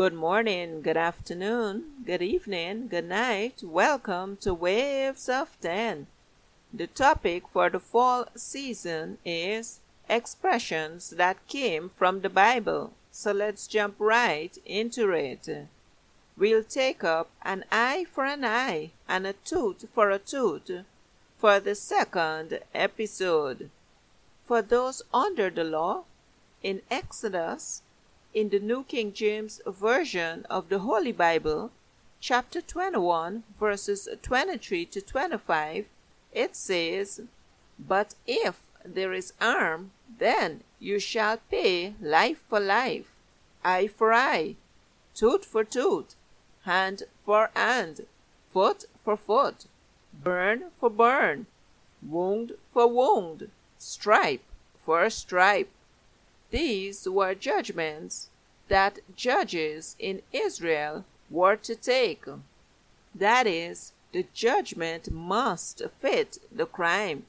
Good morning, good afternoon, good evening, good night. Welcome to Waves of 10. The topic for the fall season is expressions that came from the Bible. So let's jump right into it. We'll take up an eye for an eye and a tooth for a tooth for the second episode. For those under the law, in Exodus in the New King James Version of the Holy Bible, chapter 21, verses 23 to 25, it says, But if there is harm, then you shall pay life for life, eye for eye, tooth for tooth, hand for hand, foot for foot, burn for burn, wound for wound, stripe for stripe. These were judgments that judges in Israel were to take. That is, the judgment must fit the crime.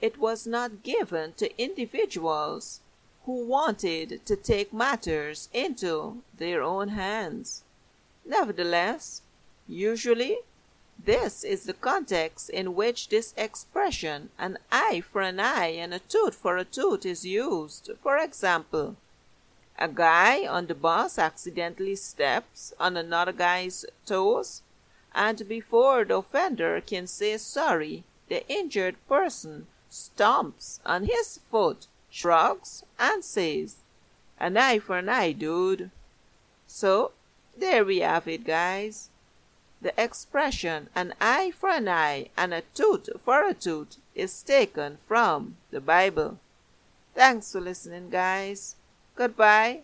It was not given to individuals who wanted to take matters into their own hands. Nevertheless, usually this is the context in which this expression, an eye for an eye and a tooth for a tooth, is used. For example, a guy on the bus accidentally steps on another guy's toes, and before the offender can say sorry, the injured person stomps on his foot, shrugs, and says, An eye for an eye, dude. So, there we have it, guys. The expression an eye for an eye and a tooth for a tooth is taken from the Bible. Thanks for listening, guys. Goodbye.